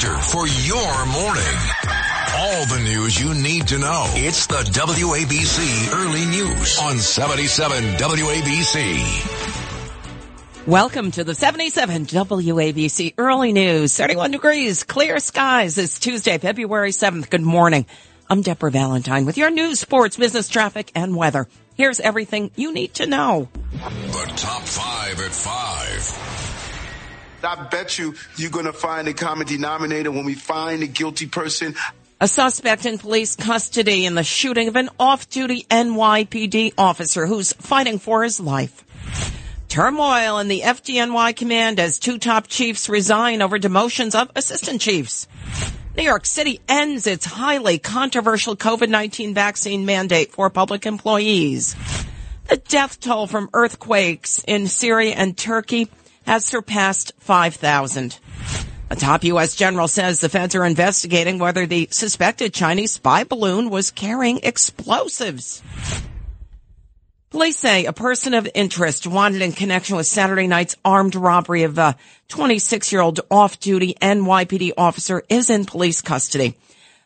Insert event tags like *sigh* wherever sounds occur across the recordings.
for your morning. All the news you need to know. It's the WABC Early News on 77 WABC. Welcome to the 77 WABC Early News. 31 degrees, clear skies. It's Tuesday, February 7th. Good morning. I'm Deborah Valentine with your news, sports, business, traffic, and weather. Here's everything you need to know. The top five at five. I bet you you're going to find a common denominator when we find a guilty person. A suspect in police custody in the shooting of an off-duty NYPD officer who's fighting for his life. Turmoil in the FDNY command as two top chiefs resign over demotions of assistant chiefs. New York City ends its highly controversial COVID-19 vaccine mandate for public employees. The death toll from earthquakes in Syria and Turkey has surpassed 5,000. A top U.S. general says the feds are investigating whether the suspected Chinese spy balloon was carrying explosives. Police say a person of interest wanted in connection with Saturday night's armed robbery of a 26-year-old off-duty NYPD officer is in police custody.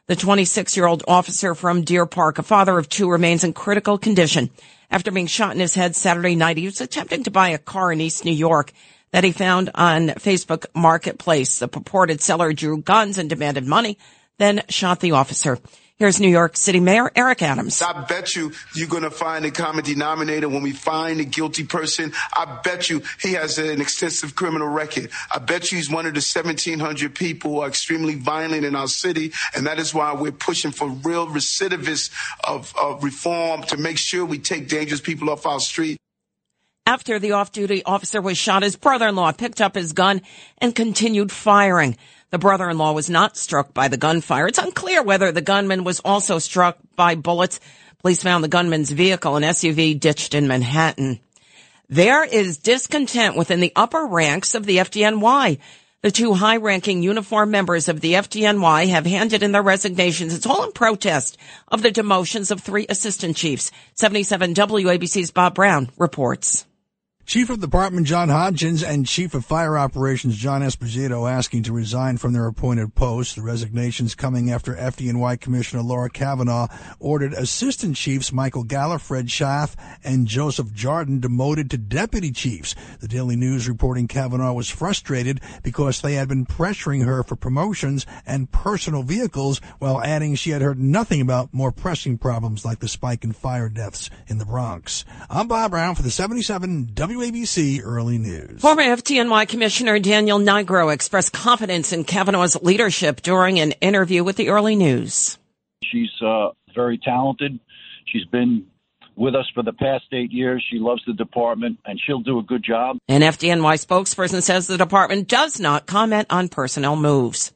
The 26-year-old officer from Deer Park, a father of two, remains in critical condition after being shot in his head Saturday night. He was attempting to buy a car in East New York that he found on Facebook Marketplace. The purported seller drew guns and demanded money, then shot the officer. Here's New York City Mayor Eric Adams. I bet you you're going to find a common denominator when we find a guilty person. I bet you he has an extensive criminal record. I bet you he's one of the 1,700 people who are extremely violent in our city. And that is why we're pushing for real recidivists of, of reform to make sure we take dangerous people off our street. After the off-duty officer was shot, his brother-in-law picked up his gun and continued firing. The brother-in-law was not struck by the gunfire. It's unclear whether the gunman was also struck by bullets. Police found the gunman's vehicle, an SUV, ditched in Manhattan. There is discontent within the upper ranks of the FDNY. The two high-ranking uniform members of the FDNY have handed in their resignations. It's all in protest of the demotions of three assistant chiefs. 77 WABC's Bob Brown reports. Chief of Department John Hodgens and Chief of Fire Operations John Esposito asking to resign from their appointed posts. The resignations coming after FDNY Commissioner Laura Kavanagh ordered Assistant Chiefs Michael Gala, Fred Schaaf, and Joseph Jardin demoted to deputy chiefs. The Daily News reporting Kavanagh was frustrated because they had been pressuring her for promotions and personal vehicles while adding she had heard nothing about more pressing problems like the spike in fire deaths in the Bronx. I'm Bob Brown for the 77 W. WABC Early News. Former FDNY Commissioner Daniel Nigro expressed confidence in Kavanagh's leadership during an interview with the Early News. She's uh, very talented. She's been with us for the past eight years. She loves the department and she'll do a good job. An FDNY spokesperson says the department does not comment on personnel moves.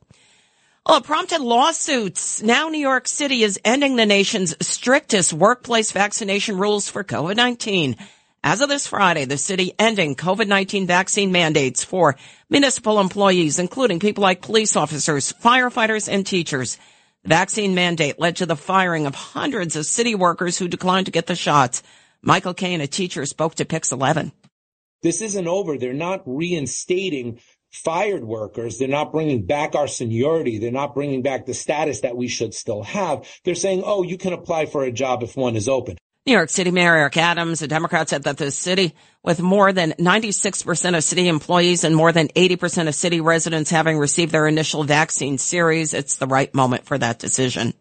Well, it prompted lawsuits. Now New York City is ending the nation's strictest workplace vaccination rules for COVID-19. As of this Friday, the city ending COVID-19 vaccine mandates for municipal employees, including people like police officers, firefighters, and teachers. The vaccine mandate led to the firing of hundreds of city workers who declined to get the shots. Michael Kane, a teacher, spoke to Pix 11. This isn't over. They're not reinstating fired workers. They're not bringing back our seniority. They're not bringing back the status that we should still have. They're saying, oh, you can apply for a job if one is open. New York City Mayor Eric Adams, a Democrat, said that the city, with more than 96% of city employees and more than 80% of city residents having received their initial vaccine series, it's the right moment for that decision.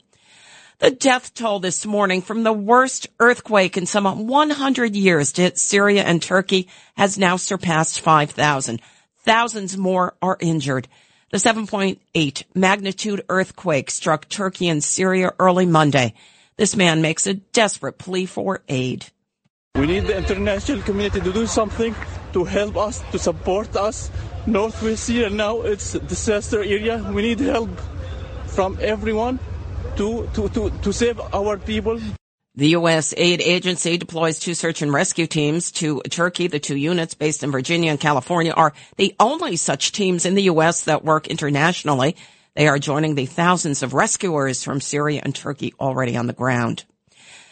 The death toll this morning from the worst earthquake in some 100 years to hit Syria and Turkey has now surpassed 5,000. Thousands more are injured. The 7.8 magnitude earthquake struck Turkey and Syria early Monday. This man makes a desperate plea for aid. We need the international community to do something to help us, to support us. Northwest Syria now, it's a disaster area. We need help from everyone to, to, to, to save our people. The U.S. aid agency deploys two search and rescue teams to Turkey. The two units based in Virginia and California are the only such teams in the U.S. that work internationally. They are joining the thousands of rescuers from Syria and Turkey already on the ground.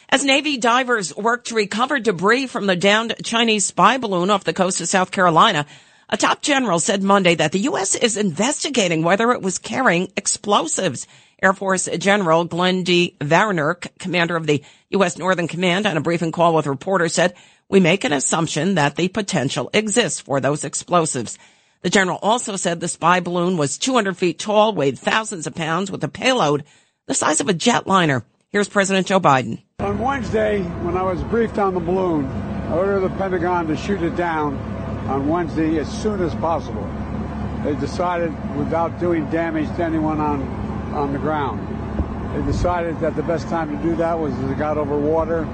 As Navy divers work to recover debris from the downed Chinese spy balloon off the coast of South Carolina, A top general said Monday that the U.S. is investigating whether it was carrying explosives. Air Force General Glen D. VanHerck, commander of the U.S. Northern Command, on a briefing call with reporters said, we make an assumption that the potential exists for those explosives. The general also said the spy balloon was 200 feet tall, weighed thousands of pounds with a payload the size of a jetliner. Here's President Joe Biden. On Wednesday, when I was briefed on the balloon, I ordered the Pentagon to shoot it down on Wednesday as soon as possible. They decided, without doing damage to anyone on, on the ground, they decided that the best time to do that was as it got over water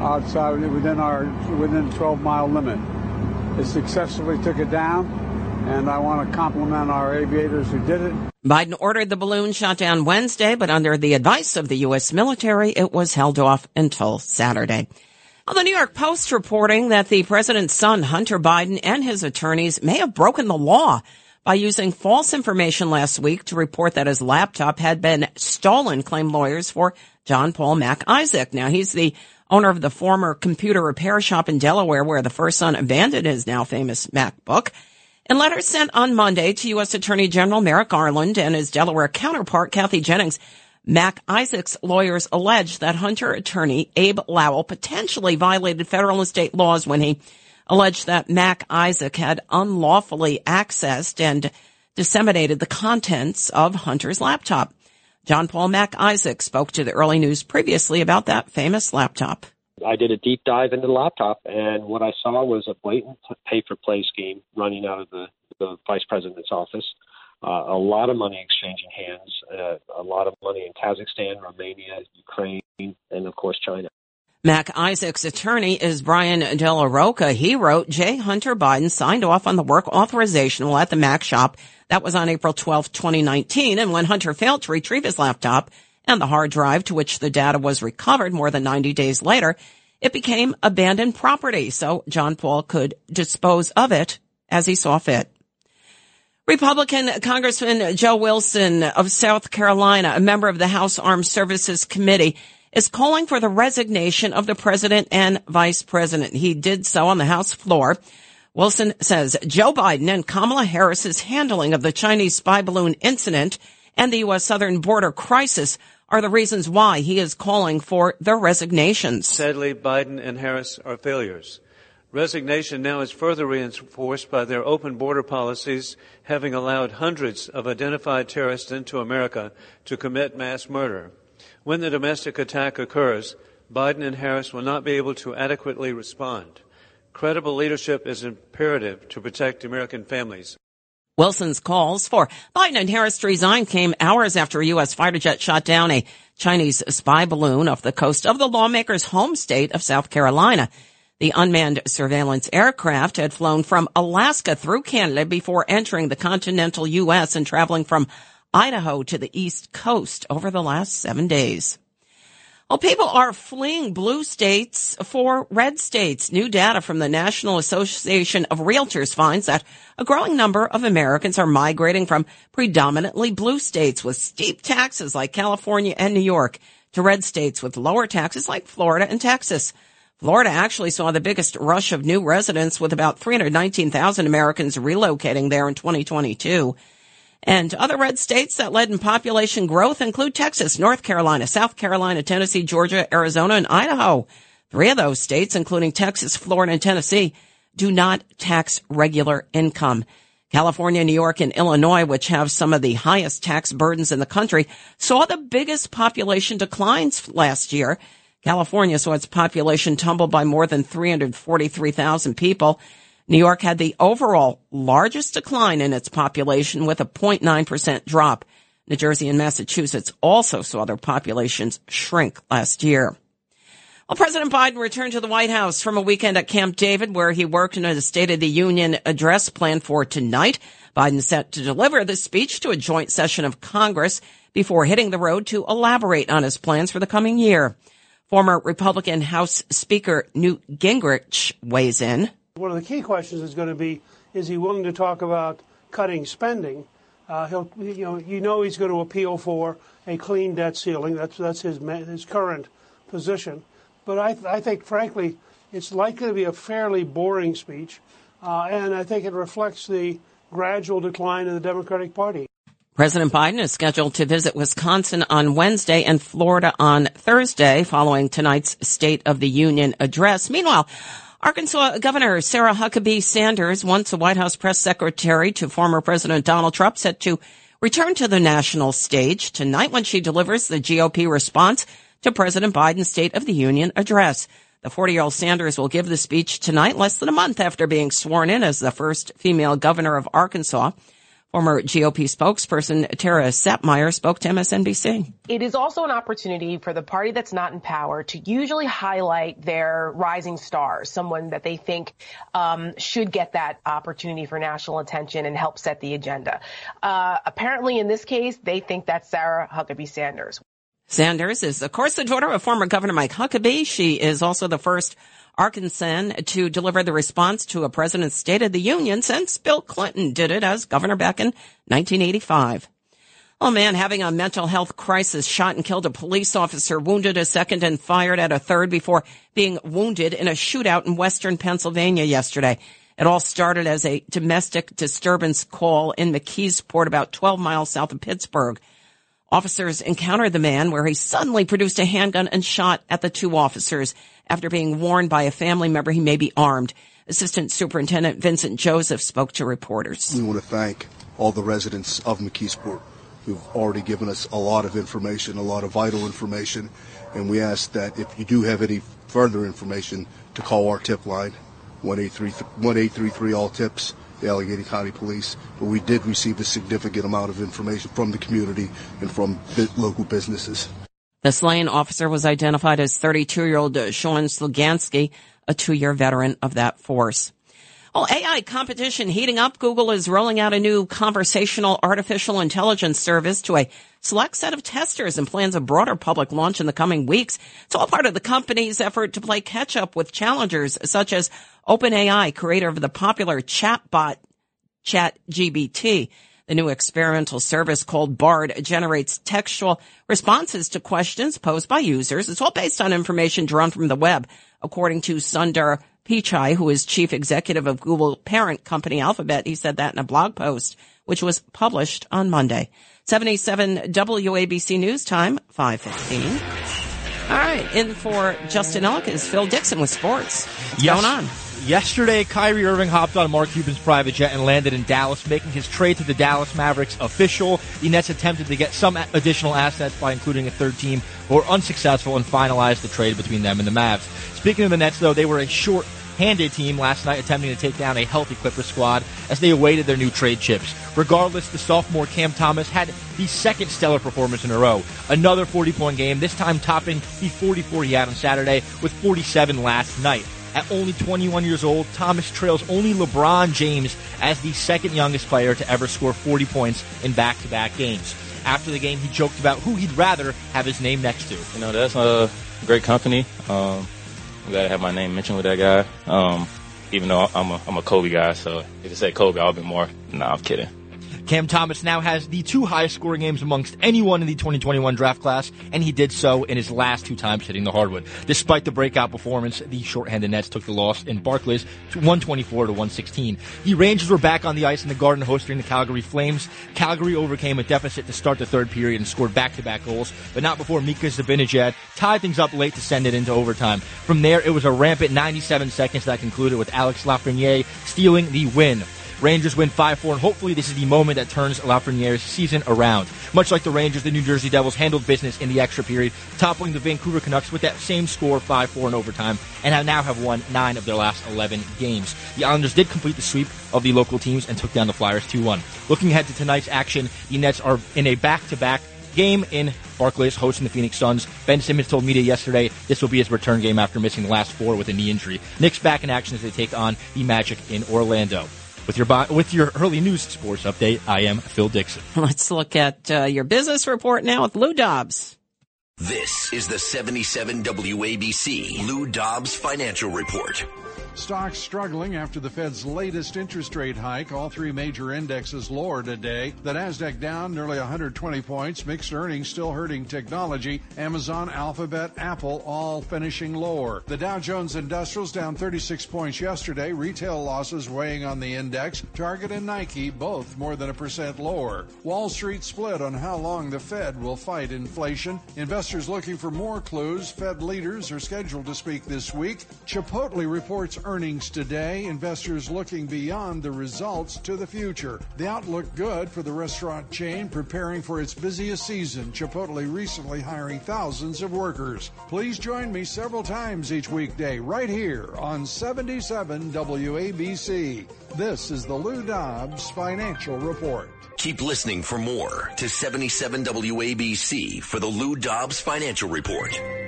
outside within our within 12 mile limit. They successfully took it down, and I want to compliment our aviators who did it. Biden ordered the balloon shot down Wednesday, but under the advice of the U.S. military, it was held off until Saturday. Well, the New York Post reporting that the president's son, Hunter Biden, and his attorneys may have broken the law by using false information last week to report that his laptop had been stolen, claim lawyers for John Paul Mac Isaac. Now, he's the owner of the former computer repair shop in Delaware where the first son abandoned his now famous MacBook. In letters sent on Monday to U.S. Attorney General Merrick Garland and his Delaware counterpart, Kathy Jennings, Mac Isaac's lawyers allege that Hunter attorney Abbe Lowell potentially violated federal and state laws when he alleged that Mac Isaac had unlawfully accessed and disseminated the contents of Hunter's laptop. John Paul Mac Isaac spoke to the early news previously about that famous laptop. I did a deep dive into the laptop, and what I saw was a blatant pay for play scheme running out of the, the vice president's office uh, a lot of money exchanging hands, uh, a lot of money in Kazakhstan, Romania, Ukraine, and of course China. Mac Isaac's attorney is Brian Della Rocca. He wrote, J. Hunter Biden signed off on the work authorization while at the Mac shop. That was on April 12, 2019. And when Hunter failed to retrieve his laptop and the hard drive to which the data was recovered more than 90 days later, it became abandoned property. So John Paul could dispose of it as he saw fit. Republican Congressman Joe Wilson of South Carolina, a member of the House Armed Services Committee, is calling for the resignation of the president and vice president. He did so on the House floor. Wilson says Joe Biden and Kamala Harris's handling of the Chinese spy balloon incident and the U.S. southern border crisis are the reasons why he is calling for their resignations. Sadly, Biden and Harris are failures. Resignation now is further reinforced by their open border policies, having allowed hundreds of identified terrorists into America to commit mass murder. When the domestic attack occurs, Biden and Harris will not be able to adequately respond. Credible leadership is imperative to protect American families. Wilson's calls for Biden and Harris to resign came hours after a U.S. fighter jet shot down a Chinese spy balloon off the coast of the lawmaker's home state of South Carolina. The unmanned surveillance aircraft had flown from Alaska through Canada before entering the continental U.S. and traveling from Idaho to the East Coast over the last seven days. Well, people are fleeing blue states for red states. New data from the National Association of Realtors finds that a growing number of Americans are migrating from predominantly blue states with steep taxes like California and New York to red states with lower taxes like Florida and Texas. Florida actually saw the biggest rush of new residents with about 319,000 Americans relocating there in 2022. And other red states that led in population growth include Texas, North Carolina, South Carolina, Tennessee, Georgia, Arizona, and Idaho. Three of those states, including Texas, Florida, and Tennessee, do not tax regular income. California, New York, and Illinois, which have some of the highest tax burdens in the country, saw the biggest population declines last year California saw its population tumble by more than 343,000 people. New York had the overall largest decline in its population with a 0.9% drop. New Jersey and Massachusetts also saw their populations shrink last year. Well, President Biden returned to the White House from a weekend at Camp David where he worked on a State of the Union address planned for tonight. Biden set to deliver the speech to a joint session of Congress before hitting the road to elaborate on his plans for the coming year. Former Republican House Speaker Newt Gingrich weighs in. One of the key questions is going to be: Is he willing to talk about cutting spending? Uh, he'll, you know, you know, he's going to appeal for a clean debt ceiling. That's that's his his current position. But I, I think, frankly, it's likely to be a fairly boring speech. uh, and I think it reflects the gradual decline in the Democratic Party. President Biden is scheduled to visit Wisconsin on Wednesday and Florida on Thursday following tonight's State of the Union address. Meanwhile, Arkansas Governor Sarah Huckabee Sanders, once a White House press secretary to former President Donald Trump, set to return to the national stage tonight when she delivers the GOP response to President Biden's State of the Union address. The 40 year old Sanders will give the speech tonight, less than a month after being sworn in as the first female governor of Arkansas. Former GOP spokesperson Tara Setmayer spoke to MSNBC. It is also an opportunity for the party that's not in power to usually highlight their rising stars, someone that they think um, should get that opportunity for national attention and help set the agenda. Uh, apparently, in this case, they think that's Sarah Huckabee Sanders. Sanders is, of course, the daughter of former Governor Mike Huckabee. She is also the first Arkansan to deliver the response to a president's State of the Union since Bill Clinton did it as governor back in 1985. A man having a mental health crisis shot and killed a police officer, wounded a second and fired at a third before being wounded in a shootout in western Pennsylvania yesterday. It all started as a domestic disturbance call in McKeesport, about 12 miles south of Pittsburgh. Officers encountered the man where he suddenly produced a handgun and shot at the two officers after being warned by a family member he may be armed. Assistant Superintendent Vincent Joseph spoke to reporters. We want to thank all the residents of McKeesport who've already given us a lot of information, a lot of vital information, and we ask that if you do have any further information to call our tip line, 1833 all tips the Allegheny County Police, but we did receive a significant amount of information from the community and from local businesses. The slain officer was identified as 32-year-old uh, Sean Sluganski, a two-year veteran of that force. Oh, well, AI competition heating up. Google is rolling out a new conversational artificial intelligence service to a select set of testers and plans a broader public launch in the coming weeks. It's all part of the company's effort to play catch up with challengers such as OpenAI, creator of the popular chatbot ChatGPT. The new experimental service called Bard generates textual responses to questions posed by users. It's all based on information drawn from the web, according to Sundar Pichai, who is chief executive of Google parent company Alphabet. He said that in a blog post, which was published on Monday. 77 WABC News Time, 515. All right, in for Justin Elk is Phil Dixon with sports. What's yes. going on? Yesterday, Kyrie Irving hopped on Mark Cuban's private jet and landed in Dallas, making his trade to the Dallas Mavericks official. The Nets attempted to get some additional assets by including a third team, but were unsuccessful and finalized the trade between them and the Mavs. Speaking of the Nets, though, they were a short handed team last night attempting to take down a healthy Clippers squad as they awaited their new trade chips. Regardless, the sophomore Cam Thomas had the second stellar performance in a row. Another 40 point game, this time topping the 44 he had on Saturday with 47 last night. At only 21 years old, Thomas trails only LeBron James as the second youngest player to ever score 40 points in back to back games. After the game, he joked about who he'd rather have his name next to. You know, that's a great company. Um, I'm glad to have my name mentioned with that guy. Um, even though I'm a, I'm a Kobe guy, so if you say Kobe, I'll be more. Nah, I'm kidding. Cam Thomas now has the two highest scoring games amongst anyone in the 2021 draft class, and he did so in his last two times hitting the hardwood. Despite the breakout performance, the shorthanded Nets took the loss in Barclays to 124 to 116. The Rangers were back on the ice in the Garden hosting the Calgary Flames. Calgary overcame a deficit to start the third period and scored back-to-back goals, but not before Mika Zibanejad tied things up late to send it into overtime. From there, it was a rampant 97 seconds that concluded with Alex Lafreniere stealing the win. Rangers win 5-4, and hopefully this is the moment that turns Lafreniere's season around. Much like the Rangers, the New Jersey Devils handled business in the extra period, toppling the Vancouver Canucks with that same score, 5-4 in overtime, and have now have won nine of their last 11 games. The Islanders did complete the sweep of the local teams and took down the Flyers 2-1. Looking ahead to tonight's action, the Nets are in a back-to-back game in Barclays hosting the Phoenix Suns. Ben Simmons told media yesterday this will be his return game after missing the last four with a knee injury. Knicks back in action as they take on the Magic in Orlando. With your with your early news sports update, I am Phil Dixon. *laughs* Let's look at uh, your business report now with Lou Dobbs. This is the 77 WABC Lou Dobbs Financial Report. Stocks struggling after the Fed's latest interest rate hike. All three major indexes lower today. The Nasdaq down nearly 120 points. Mixed earnings still hurting technology. Amazon, Alphabet, Apple all finishing lower. The Dow Jones Industrials down 36 points yesterday. Retail losses weighing on the index. Target and Nike both more than a percent lower. Wall Street split on how long the Fed will fight inflation. Investors looking for more clues. Fed leaders are scheduled to speak this week. Chipotle reports earnings today. Investors looking beyond the results to the future. The outlook good for the restaurant chain preparing for its busiest season. Chipotle recently hiring thousands of workers. Please join me several times each weekday right here on 77 WABC. This is the Lou Dobbs Financial Report. Keep listening for more to 77 WABC for the Lou Dobbs Financial Report.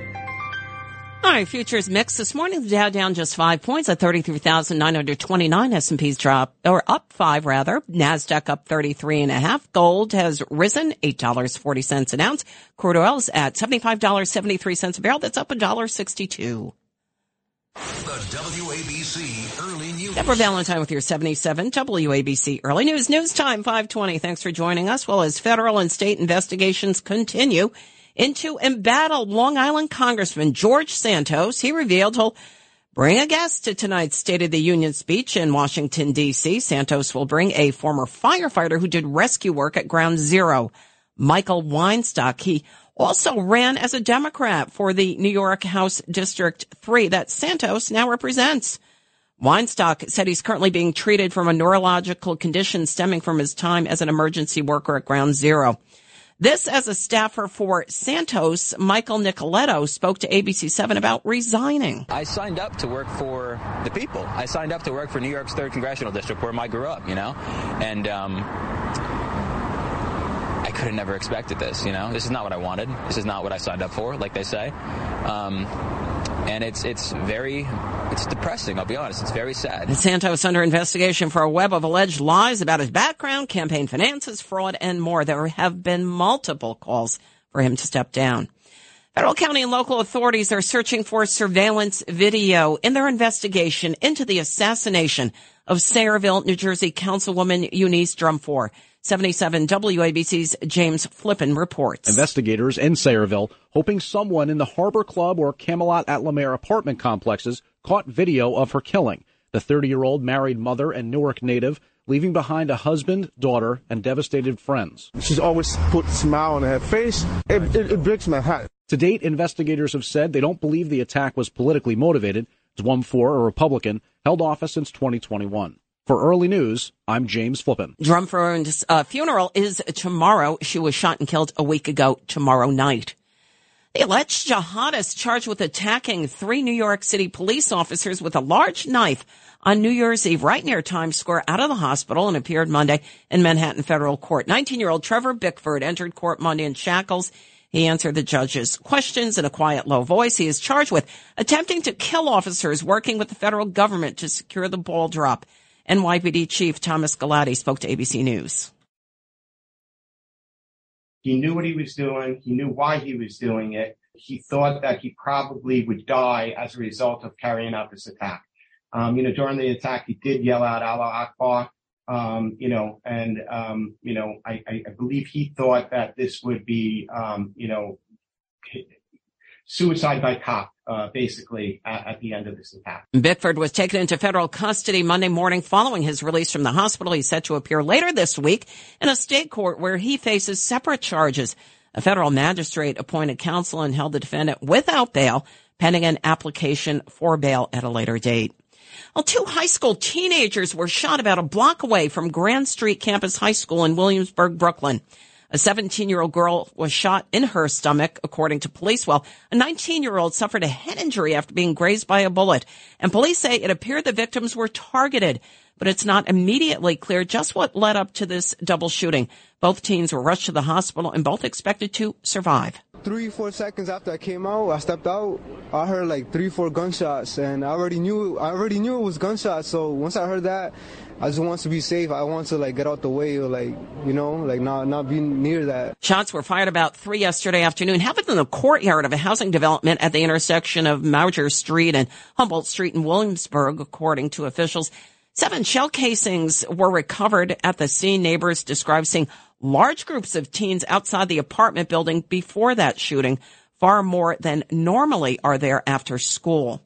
All right, futures mix this morning. The Dow down just five points at 33,929. S&P's drop, or up five rather. NASDAQ up 33 and a half. Gold has risen $8.40 an ounce. Crude oil's at $75.73 a barrel. That's up $1.62. The WABC Early News. Deborah Valentine with your 77 WABC Early News. News time 520. Thanks for joining us. Well, as federal and state investigations continue, into embattled Long Island Congressman George Santos. He revealed he'll bring a guest to tonight's State of the Union speech in Washington, D.C. Santos will bring a former firefighter who did rescue work at Ground Zero, Michael Weinstock. He also ran as a Democrat for the New York House District 3 that Santos now represents. Weinstock said he's currently being treated from a neurological condition stemming from his time as an emergency worker at Ground Zero. This as a staffer for Santos, Michael Nicoletto spoke to ABC7 about resigning. I signed up to work for the people. I signed up to work for New York's 3rd Congressional District where I grew up, you know? And, um, I could have never expected this, you know? This is not what I wanted. This is not what I signed up for, like they say. Um, and it's it's very it's depressing. I'll be honest. It's very sad. Santos under investigation for a web of alleged lies about his background, campaign finances, fraud, and more. There have been multiple calls for him to step down. Federal, county, and local authorities are searching for surveillance video in their investigation into the assassination of Sayreville, New Jersey Councilwoman Eunice Dwumfour. 77 WABC's James Flippin reports. Investigators in Sayreville hoping someone in the Harbor Club or Camelot at La Mer apartment complexes caught video of her killing. The 30 year old married mother and Newark native leaving behind a husband, daughter, and devastated friends. She's always put a smile on her face. It, it, it breaks my heart. To date, investigators have said they don't believe the attack was politically motivated. Dwumfour, a Republican, held office since 2021. For early news, I'm James Flippin. Dwumfour's uh, funeral is tomorrow. She was shot and killed a week ago tomorrow night. The alleged jihadist charged with attacking three New York City police officers with a large knife on New Year's Eve right near Times Square out of the hospital and appeared Monday in Manhattan federal court. 19 year old Trevor Bickford entered court Monday in shackles. He answered the judge's questions in a quiet, low voice. He is charged with attempting to kill officers working with the federal government to secure the ball drop. NYPD Chief Thomas Galati spoke to ABC News. He knew what he was doing. He knew why he was doing it. He thought that he probably would die as a result of carrying out this attack. Um, you know, during the attack, he did yell out Allah Akbar, um, you know, and, um, you know, I, I, believe he thought that this would be, um, you know, suicide by cop, uh, basically at, at, the end of this attack. Bickford was taken into federal custody Monday morning following his release from the hospital. He's set to appear later this week in a state court where he faces separate charges. A federal magistrate appointed counsel and held the defendant without bail pending an application for bail at a later date. Well, two high school teenagers were shot about a block away from Grand Street Campus High School in Williamsburg, Brooklyn. A 17 year old girl was shot in her stomach, according to police. Well, a 19 year old suffered a head injury after being grazed by a bullet. And police say it appeared the victims were targeted, but it's not immediately clear just what led up to this double shooting. Both teens were rushed to the hospital and both expected to survive. Three, four seconds after I came out, I stepped out. I heard like three, four gunshots, and I already knew. I already knew it was gunshots. So once I heard that, I just want to be safe. I want to like get out the way or like, you know, like not, not be near that. Shots were fired about three yesterday afternoon, happened in the courtyard of a housing development at the intersection of Maujer Street and Humboldt Street in Williamsburg, according to officials. Seven shell casings were recovered at the scene. Neighbors described seeing large groups of teens outside the apartment building before that shooting, far more than normally are there after school.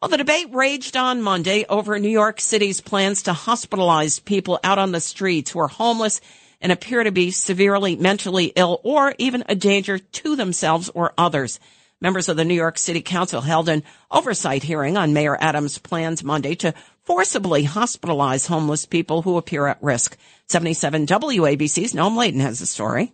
Well, the debate raged on Monday over New York City's plans to hospitalize people out on the streets who are homeless and appear to be severely mentally ill or even a danger to themselves or others. Members of the New York City Council held an oversight hearing on Mayor Adams' plans Monday to forcibly hospitalize homeless people who appear at risk. 77 WABC's Noam Laden has the story.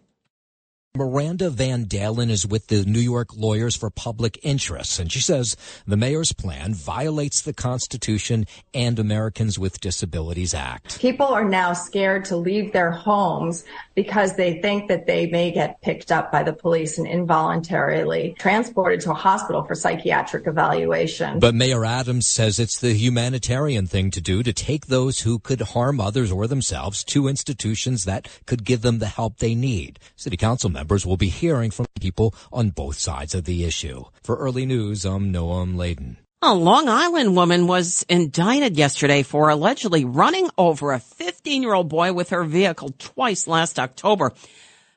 Miranda Van Dalen is with the New York Lawyers for Public Interest, and she says the mayor's plan violates the Constitution and Americans with Disabilities Act. People are now scared to leave their homes because they think that they may get picked up by the police and involuntarily transported to a hospital for psychiatric evaluation. But Mayor Adams says it's the humanitarian thing to do to take those who could harm others or themselves to institutions that could give them the help they need. City Council members will be hearing from people on both sides of the issue. For early news, I'm Noam Laden. A Long Island woman was indicted yesterday for allegedly running over a 15 year old boy with her vehicle twice last October.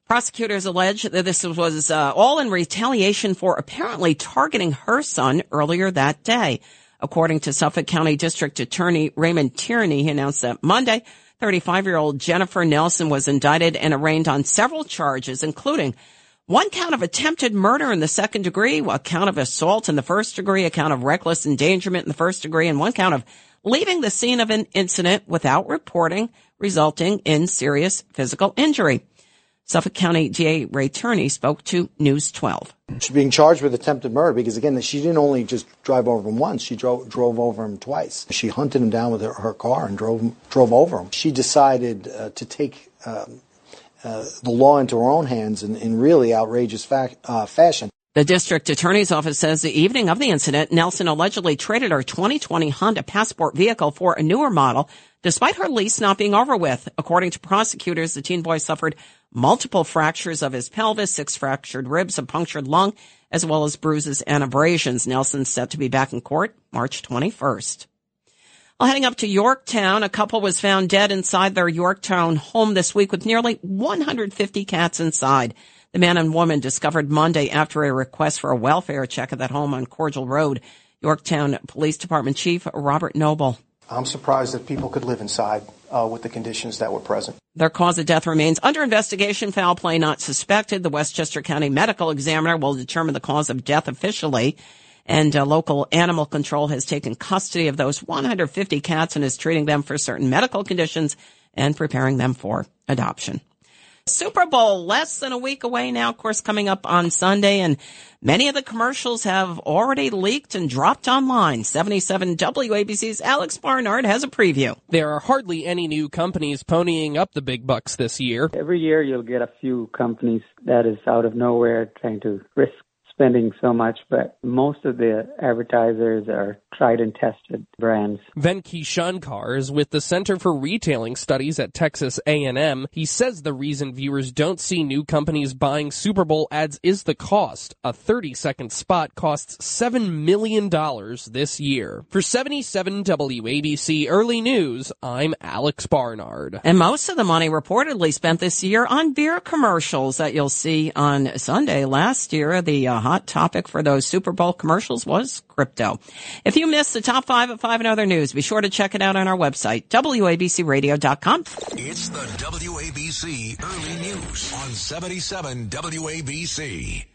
Prosecutors allege that this was uh, all in retaliation for apparently targeting her son earlier that day. According to Suffolk County District Attorney Raymond Tierney, he announced that Monday 35 year old Jennifer Nelson was indicted and arraigned on several charges, including one count of attempted murder in the second degree, a count of assault in the first degree, a count of reckless endangerment in the first degree, and one count of leaving the scene of an incident without reporting, resulting in serious physical injury. Suffolk County DA Ray Tierney spoke to News 12. She's being charged with attempted murder because, again, she didn't only just drive over him once; she drove drove over him twice. She hunted him down with her, her car and drove drove over him. She decided uh, to take um, uh, the law into her own hands in, in really outrageous fa- uh, fashion. The district attorney's office says the evening of the incident, Nelson allegedly traded her 2020 Honda Passport vehicle for a newer model, despite her lease not being over with. According to prosecutors, the teen boy suffered multiple fractures of his pelvis, six fractured ribs, a punctured lung, as well as bruises and abrasions. Nelson's set to be back in court March 21st. Well, heading up to Yorktown, a couple was found dead inside their Yorktown home this week with nearly 150 cats inside. The man and woman discovered Monday after a request for a welfare check at that home on Cordial Road. Yorktown Police Department Chief Robert Noble. I'm surprised that people could live inside uh, with the conditions that were present. Their cause of death remains under investigation. Foul play not suspected. The Westchester County Medical Examiner will determine the cause of death officially. And uh, local animal control has taken custody of those 150 cats and is treating them for certain medical conditions and preparing them for adoption. Super Bowl less than a week away now, of course, coming up on Sunday, and many of the commercials have already leaked and dropped online. 77 WABC's Alex Barnard has a preview. There are hardly any new companies ponying up the big bucks this year. Every year you'll get a few companies that is out of nowhere trying to risk spending so much, but most of the advertisers are tried and tested brands. Venki Shankar is with the Center for Retailing Studies at Texas A&M. He says the reason viewers don't see new companies buying Super Bowl ads is the cost. A 30-second spot costs $7 million this year. For 77 WABC Early News, I'm Alex Barnard. And most of the money reportedly spent this year on beer commercials that you'll see on Sunday. Last year, the uh, hot topic for those Super Bowl commercials was crypto. If you missed the top five at five and other news, be sure to check it out on our website, WABCRadio.com. It's the WABC Early News on 77 WABC.